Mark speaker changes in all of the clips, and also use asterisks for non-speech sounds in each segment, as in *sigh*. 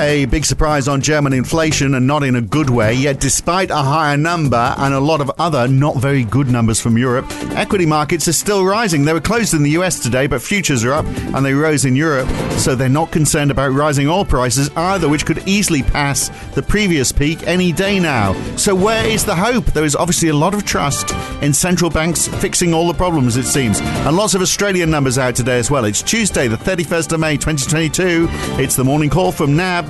Speaker 1: A big surprise on German inflation and not in a good way, yet despite a higher number and a lot of other not very good numbers from Europe, equity markets are still rising. They were closed in the US today, but futures are up and they rose in Europe, so they're not concerned about rising oil prices either, which could easily pass the previous peak any day now. So where is the hope? There is obviously a lot of trust in central banks fixing all the problems, it seems. And lots of Australian numbers out today as well. It's Tuesday, the 31st of May, 2022. It's the morning call from NAB.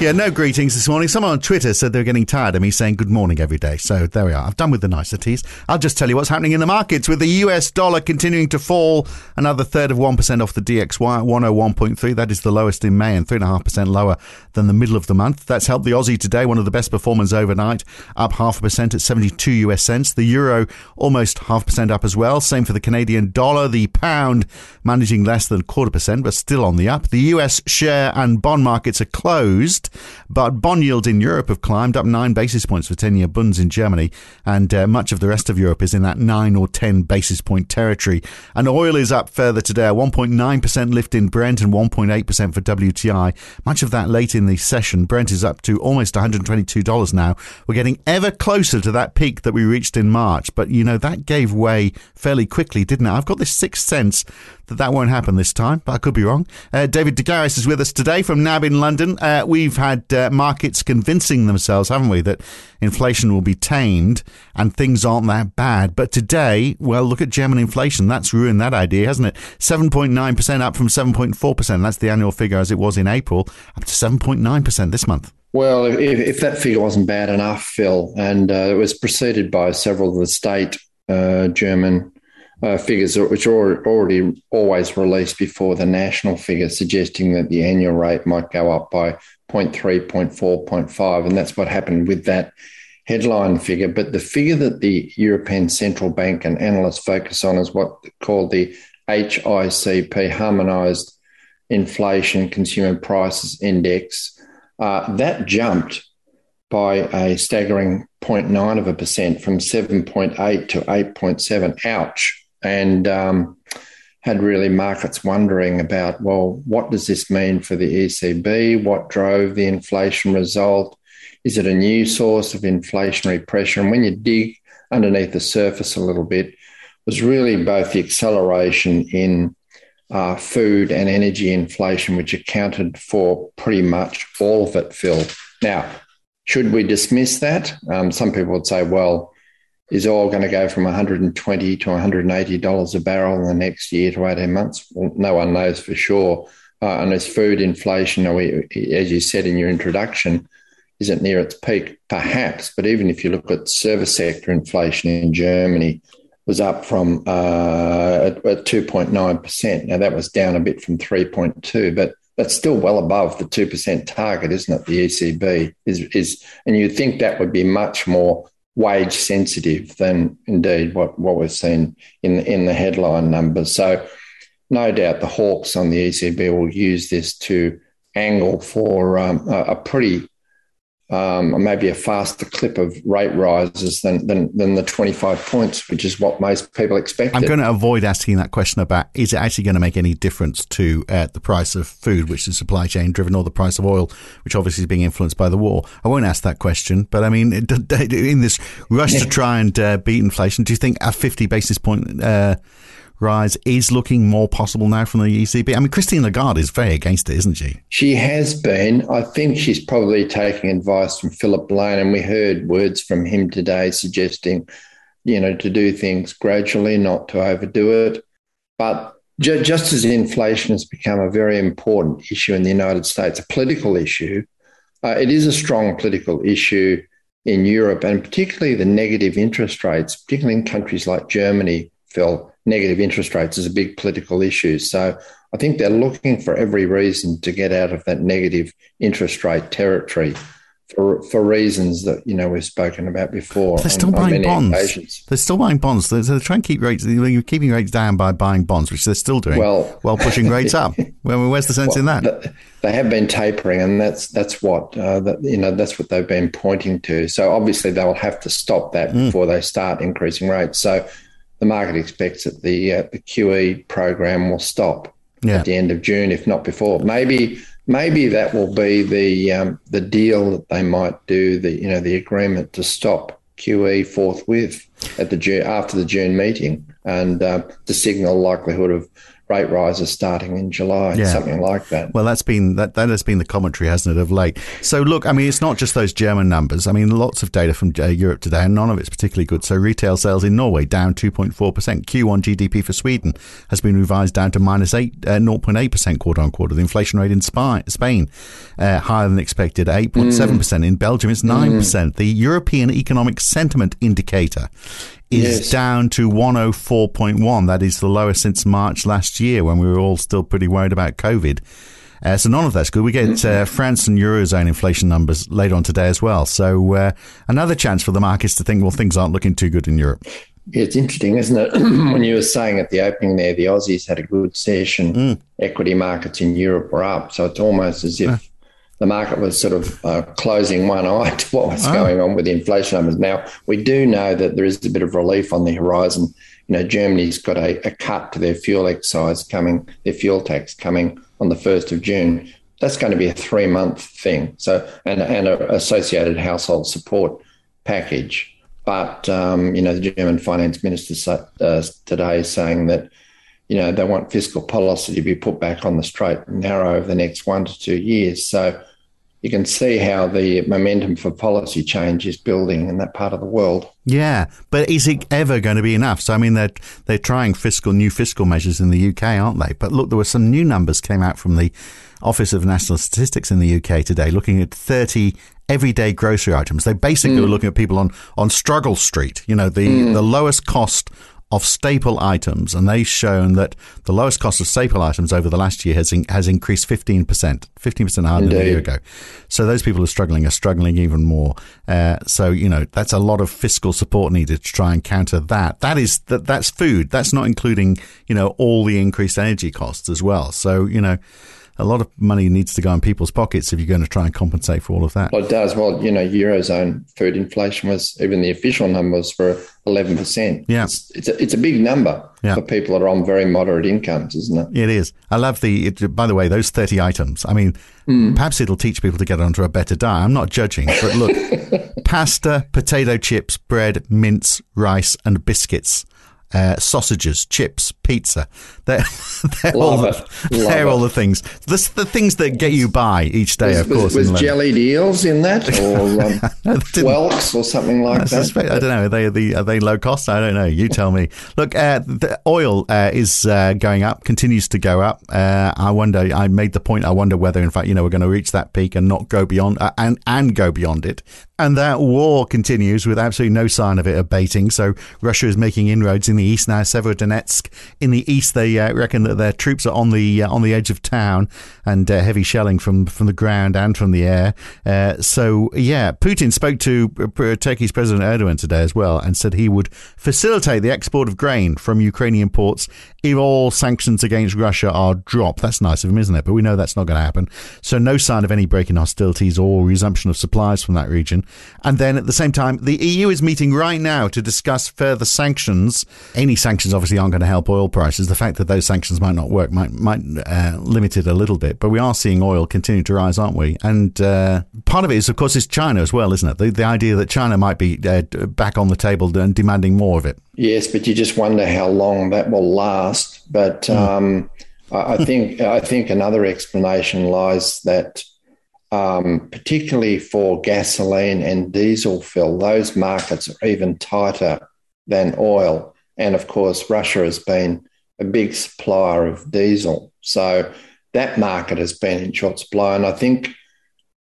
Speaker 1: Yeah, no greetings this morning. Someone on Twitter said they were getting tired of me saying good morning every day. So there we are. I've done with the niceties. I'll just tell you what's happening in the markets with the US dollar continuing to fall another third of 1% off the DXY at 101.3. That is the lowest in May and 3.5% lower than the middle of the month. That's helped the Aussie today, one of the best performers overnight, up half a percent at 72 US cents. The euro almost half percent up as well. Same for the Canadian dollar. The pound managing less than quarter percent, but still on the up. The US share and bond markets are closed. But bond yields in Europe have climbed up nine basis points for 10 year bonds in Germany, and uh, much of the rest of Europe is in that nine or 10 basis point territory. And oil is up further today, a 1.9% lift in Brent and 1.8% for WTI. Much of that late in the session. Brent is up to almost $122 now. We're getting ever closer to that peak that we reached in March, but you know, that gave way fairly quickly, didn't it? I've got this sixth sense that that won't happen this time, but I could be wrong. Uh, David de Garis is with us today from NAB in London. Uh, we've had uh, markets convincing themselves, haven't we, that inflation will be tamed and things aren't that bad. But today, well, look at German inflation. That's ruined that idea, hasn't it? 7.9% up from 7.4%. That's the annual figure as it was in April, up to 7.9% this month.
Speaker 2: Well, if, if that figure wasn't bad enough, Phil, and uh, it was preceded by several of the state uh, German uh, figures which are already always released before the national figure, suggesting that the annual rate might go up by 0.3, 0.4, 0.5. And that's what happened with that headline figure. But the figure that the European Central Bank and analysts focus on is what called the HICP, Harmonized Inflation Consumer Prices Index. Uh, that jumped by a staggering 0.9 of a percent from 7.8 to 8.7. Ouch and um, had really markets wondering about, well, what does this mean for the ECB? What drove the inflation result? Is it a new source of inflationary pressure? And when you dig underneath the surface a little bit, was really both the acceleration in uh, food and energy inflation, which accounted for pretty much all of it, Phil. Now, should we dismiss that? Um, some people would say, well, is oil going to go from 120 to 180 dollars a barrel in the next year to 18 months? Well, no one knows for sure. Uh, and as food inflation, as you said in your introduction, isn't near its peak, perhaps. But even if you look at service sector inflation in Germany, was up from uh, at, at 2.9%. Now that was down a bit from 3.2, but that's still well above the 2% target, isn't it? The ECB is, is and you'd think that would be much more wage sensitive than indeed what, what we've seen in, in the headline numbers. So, no doubt the hawks on the ECB will use this to angle for um, a, a, pretty um, maybe a faster clip of rate rises than, than, than the 25 points, which is what most people expect.
Speaker 1: I'm going to avoid asking that question about is it actually going to make any difference to uh, the price of food, which is supply chain driven, or the price of oil, which obviously is being influenced by the war. I won't ask that question, but I mean, in this rush to try and uh, beat inflation, do you think a 50 basis point uh, rise is looking more possible now from the ECB? I mean, Christine Lagarde is very against it, isn't she?
Speaker 2: She has been. I think she's probably taking advice from Philip Lane, and we heard words from him today suggesting, you know, to do things gradually, not to overdo it. But just as inflation has become a very important issue in the United States, a political issue, uh, it is a strong political issue in Europe, and particularly the negative interest rates, particularly in countries like Germany, Phil negative interest rates is a big political issue. So I think they're looking for every reason to get out of that negative interest rate territory for for reasons that you know we've spoken about before.
Speaker 1: They're still on, buying on bonds. Occasions. They're still buying bonds. They're, they're trying to keep rates. You're keeping rates down by buying bonds, which they're still doing. Well, while pushing *laughs* rates up. Well, where's the sense well, in that?
Speaker 2: They have been tapering, and that's that's what uh, that you know that's what they've been pointing to. So obviously they will have to stop that mm. before they start increasing rates. So the market expects that the uh, the QE program will stop yeah. at the end of June, if not before. Maybe maybe that will be the um, the deal that they might do. The you know the agreement to stop QE forthwith at the after the June meeting and uh, to signal likelihood of rate rises starting in July, yeah. something like that.
Speaker 1: Well, that's been that that has been the commentary, hasn't it, of late? So, look, I mean, it's not just those German numbers. I mean, lots of data from uh, Europe today, and none of it's particularly good. So, retail sales in Norway down 2.4 percent. Q1 GDP for Sweden has been revised down to minus eight uh, 0.8 percent quarter on quarter. The inflation rate in Spain uh, higher than expected, 8.7 percent. Mm. In Belgium, it's nine percent. Mm. The European Economic Sentiment Indicator is yes. down to 104.1. That is the lowest since March last year when we were all still pretty worried about COVID. Uh, so none of that's good. We get uh, France and Eurozone inflation numbers later on today as well. So uh, another chance for the markets to think, well, things aren't looking too good in Europe.
Speaker 2: It's interesting, isn't it? *clears throat* when you were saying at the opening there, the Aussies had a good session. Mm. Equity markets in Europe were up. So it's almost as if the market was sort of uh, closing one eye *laughs* to what was oh. going on with the inflation numbers. Now, we do know that there is a bit of relief on the horizon. You know, Germany's got a, a cut to their fuel excise coming, their fuel tax coming on the 1st of June. That's going to be a three month thing. So, and, and an associated household support package. But, um, you know, the German finance minister uh, today is saying that you know, they want fiscal policy to be put back on the straight and narrow over the next one to two years. So you can see how the momentum for policy change is building in that part of the world.
Speaker 1: Yeah, but is it ever going to be enough? So I mean, they're they're trying fiscal new fiscal measures in the UK, aren't they? But look, there were some new numbers came out from the Office of National Statistics in the UK today, looking at thirty everyday grocery items. They basically mm. were looking at people on on Struggle Street, you know, the mm. the lowest cost of staple items, and they've shown that the lowest cost of staple items over the last year has in, has increased fifteen percent, fifteen percent higher than a year ago. So those people who are struggling are struggling even more. Uh, so you know that's a lot of fiscal support needed to try and counter that. That is that that's food. That's not including you know all the increased energy costs as well. So you know a lot of money needs to go in people's pockets if you're going to try and compensate for all of that.
Speaker 2: Well, it does. Well, you know, eurozone food inflation was even the official numbers for eleven percent.
Speaker 1: Yeah,
Speaker 2: it's it's a, it's a big number yeah. for people that are on very moderate incomes, isn't it?
Speaker 1: It is. I love the. It, by the way, those thirty items. I mean, mm. perhaps it'll teach people to get onto a better diet. I'm not judging, but look, *laughs* pasta, potato chips, bread, mince, rice, and biscuits uh, sausages, chips, pizza. They're, *laughs* they're, all, the, they're all, the, things. The, the things that get you by each day,
Speaker 2: was,
Speaker 1: of course.
Speaker 2: Was, was jellied eels in that, *laughs* or um, whelks, or something like I that?
Speaker 1: Suspect, I don't know. Are they are, the, are they low cost? I don't know. You tell me. Look, uh, the oil uh, is uh, going up, continues to go up. Uh, I wonder. I made the point. I wonder whether, in fact, you know, we're going to reach that peak and not go beyond uh, and and go beyond it. And that war continues with absolutely no sign of it abating. So Russia is making inroads in the east now. Severodonetsk in the east, they uh, reckon that their troops are on the uh, on the edge of town, and uh, heavy shelling from from the ground and from the air. Uh, so yeah, Putin spoke to uh, Turkey's President Erdogan today as well, and said he would facilitate the export of grain from Ukrainian ports if all sanctions against Russia are dropped. That's nice of him, isn't it? But we know that's not going to happen. So no sign of any break in hostilities or resumption of supplies from that region. And then at the same time, the EU is meeting right now to discuss further sanctions. Any sanctions obviously aren't going to help oil prices. The fact that those sanctions might not work might might uh, limit it a little bit. But we are seeing oil continue to rise, aren't we? And uh, part of it is, of course, is China as well, isn't it? The, the idea that China might be uh, back on the table and demanding more of it.
Speaker 2: Yes, but you just wonder how long that will last. But mm. um, I, I think I think another explanation lies that um, particularly for gasoline and diesel Phil, those markets are even tighter than oil. And of course, Russia has been a big supplier of diesel. So that market has been in short supply. And I think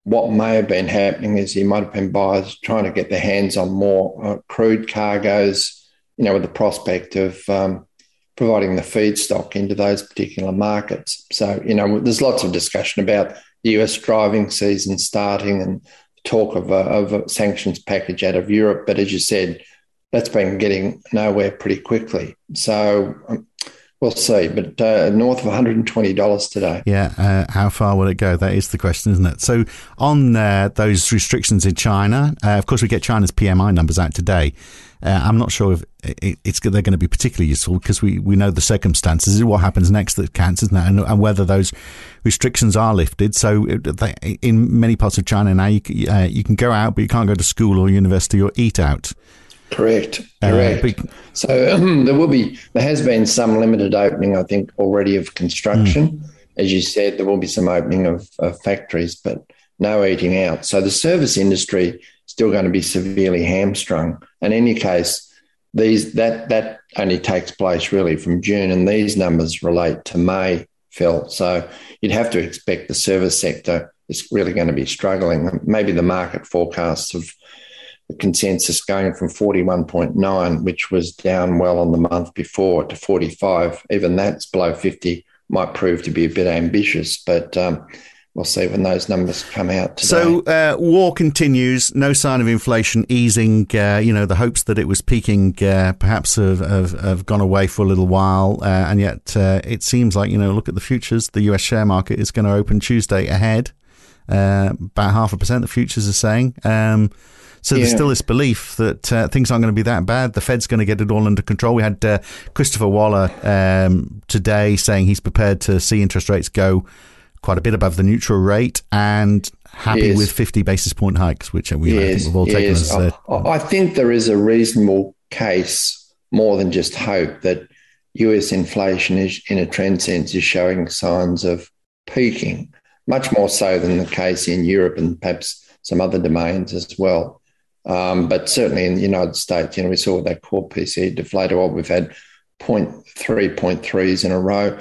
Speaker 2: what may have been happening is he might have been buyers trying to get their hands on more uh, crude cargoes, you know, with the prospect of um, providing the feedstock into those particular markets. So, you know, there's lots of discussion about the US driving season starting and talk of a, of a sanctions package out of Europe. But as you said, that's been getting nowhere pretty quickly. So um, We'll see, but uh, north of $120 today.
Speaker 1: Yeah, uh, how far will it go? That is the question, isn't it? So, on uh, those restrictions in China, uh, of course, we get China's PMI numbers out today. Uh, I'm not sure if it's they're going to be particularly useful because we, we know the circumstances. Is what happens next that counts, isn't it? And, and whether those restrictions are lifted. So, they, in many parts of China now, you, uh, you can go out, but you can't go to school or university or eat out.
Speaker 2: Correct. Correct. Uh, so um, *clears throat* there will be, there has been some limited opening, I think, already of construction. Mm. As you said, there will be some opening of, of factories, but no eating out. So the service industry still going to be severely hamstrung. In any case, these that that only takes place really from June, and these numbers relate to May, Phil. So you'd have to expect the service sector is really going to be struggling. Maybe the market forecasts of the consensus going from 41.9, which was down well on the month before, to 45. Even that's below 50 might prove to be a bit ambitious, but um, we'll see when those numbers come out. Today.
Speaker 1: So, uh, war continues. No sign of inflation easing. Uh, you know, the hopes that it was peaking uh, perhaps have, have, have, gone away for a little while, uh, and yet uh, it seems like you know, look at the futures. The U.S. share market is going to open Tuesday ahead, uh, about half a percent. The futures are saying. Um, so yeah. there's still this belief that uh, things aren't going to be that bad. The Fed's going to get it all under control. We had uh, Christopher Waller um, today saying he's prepared to see interest rates go quite a bit above the neutral rate and happy yes. with 50 basis point hikes, which we yes. have all taken yes. as.
Speaker 2: Uh, I think there is a reasonable case, more than just hope, that US inflation is, in a trend sense, is showing signs of peaking, much more so than the case in Europe and perhaps some other domains as well. Um, but certainly in the United States, you know, we saw that core PCE deflator. Well, we've had 0.3, 0.3s in a row.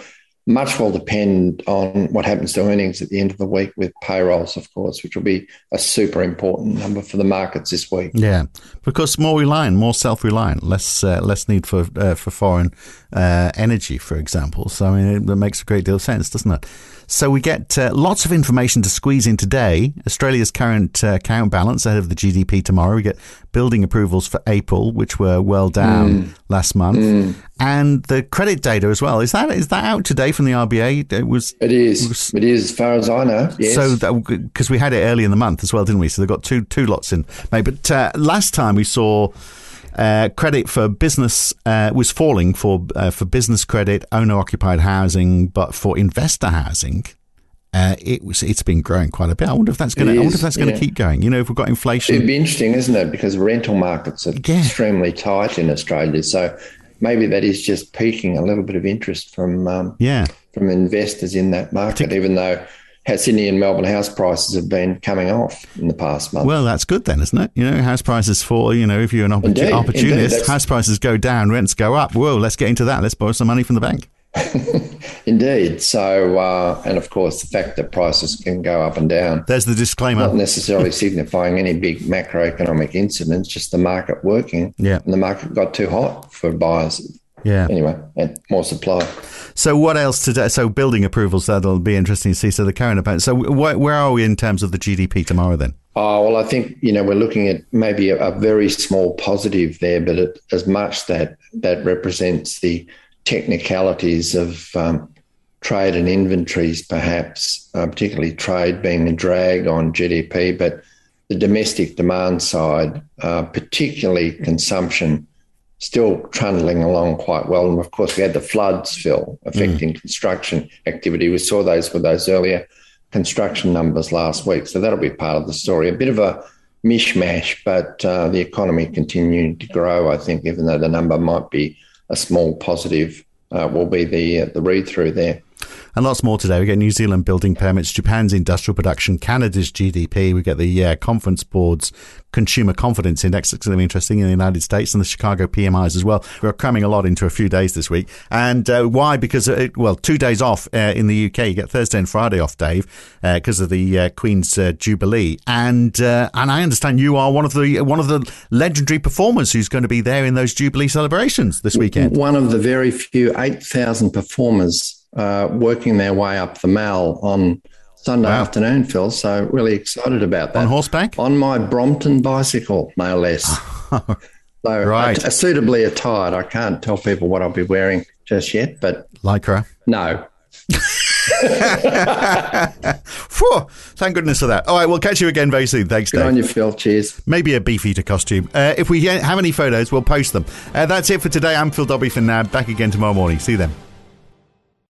Speaker 2: Much will depend on what happens to earnings at the end of the week with payrolls, of course, which will be a super important number for the markets this week.
Speaker 1: Yeah, because more reliant, more self-reliant, less uh, less need for uh, for foreign uh, energy, for example. So I mean, it, makes a great deal of sense, doesn't it? So we get uh, lots of information to squeeze in today. Australia's current uh, account balance ahead of the GDP tomorrow. We get building approvals for April, which were well down mm. last month, mm. and the credit data as well. Is that is that out today from the RBA?
Speaker 2: It was. It is. It, was, it is, as far as I know. Yes.
Speaker 1: So because we had it early in the month as well, didn't we? So they've got two two lots in May. But uh, last time we saw uh, credit for business uh, was falling for uh, for business credit, owner occupied housing, but for investor housing, uh, it was it's been growing quite a bit. I wonder if that's going to. I wonder if that's going to yeah. keep going. You know, if we've got inflation,
Speaker 2: it'd be interesting, isn't it? Because rental markets are yeah. extremely tight in Australia, so maybe that is just piquing a little bit of interest from um,
Speaker 1: yeah
Speaker 2: from investors in that market, even though Sydney and Melbourne house prices have been coming off in the past month.
Speaker 1: Well, that's good then, isn't it? You know, house prices fall. You know, if you're an indeed, opportunist, indeed, house prices go down, rents go up. Whoa, let's get into that. Let's borrow some money from the bank. *laughs*
Speaker 2: Indeed. So, uh, and of course, the fact that prices can go up and down.
Speaker 1: There's the disclaimer.
Speaker 2: Not necessarily signifying any big macroeconomic incidents, just the market working.
Speaker 1: Yeah.
Speaker 2: And the market got too hot for buyers.
Speaker 1: Yeah.
Speaker 2: Anyway, and more supply.
Speaker 1: So what else today? So building approvals that'll be interesting to see. So the current account. So wh- where are we in terms of the GDP tomorrow then?
Speaker 2: Oh well, I think you know we're looking at maybe a, a very small positive there, but it, as much that that represents the technicalities of um, trade and inventories, perhaps, uh, particularly trade being a drag on GDP, but the domestic demand side, uh, particularly consumption still trundling along quite well. And of course, we had the floods, Phil, affecting mm. construction activity. We saw those with those earlier construction numbers last week. So that'll be part of the story. A bit of a mishmash, but uh, the economy continuing to grow, I think, even though the number might be a small positive, uh, will be the, uh, the read through there.
Speaker 1: And lots more today. We get New Zealand building permits, Japan's industrial production, Canada's GDP. We get the uh, Conference Board's consumer confidence index. It's going to be interesting in the United States and the Chicago PMIs as well. We're cramming a lot into a few days this week. And uh, why? Because, it, well, two days off uh, in the UK. You get Thursday and Friday off, Dave, because uh, of the uh, Queen's uh, Jubilee. And and I understand you are one of the one of the legendary performers who's going to be there in those Jubilee celebrations this weekend.
Speaker 2: One of the very few 8,000 performers uh, working their way up the Mall on Sunday wow. afternoon, Phil. So really excited about that.
Speaker 1: On horseback?
Speaker 2: On my Brompton bicycle, no less. *laughs* so right. suitably attired. I can't tell people what I'll be wearing just yet, but
Speaker 1: Lycra.
Speaker 2: no. *laughs* *laughs*
Speaker 1: Phew, thank goodness for that. All right, we'll catch you again very soon. Thanks,
Speaker 2: Good
Speaker 1: Dave.
Speaker 2: on you, Phil. Cheers.
Speaker 1: Maybe a beefeater costume. Uh, if we have any photos, we'll post them. Uh, that's it for today. I'm Phil Dobbie for now. Back again tomorrow morning. See you then.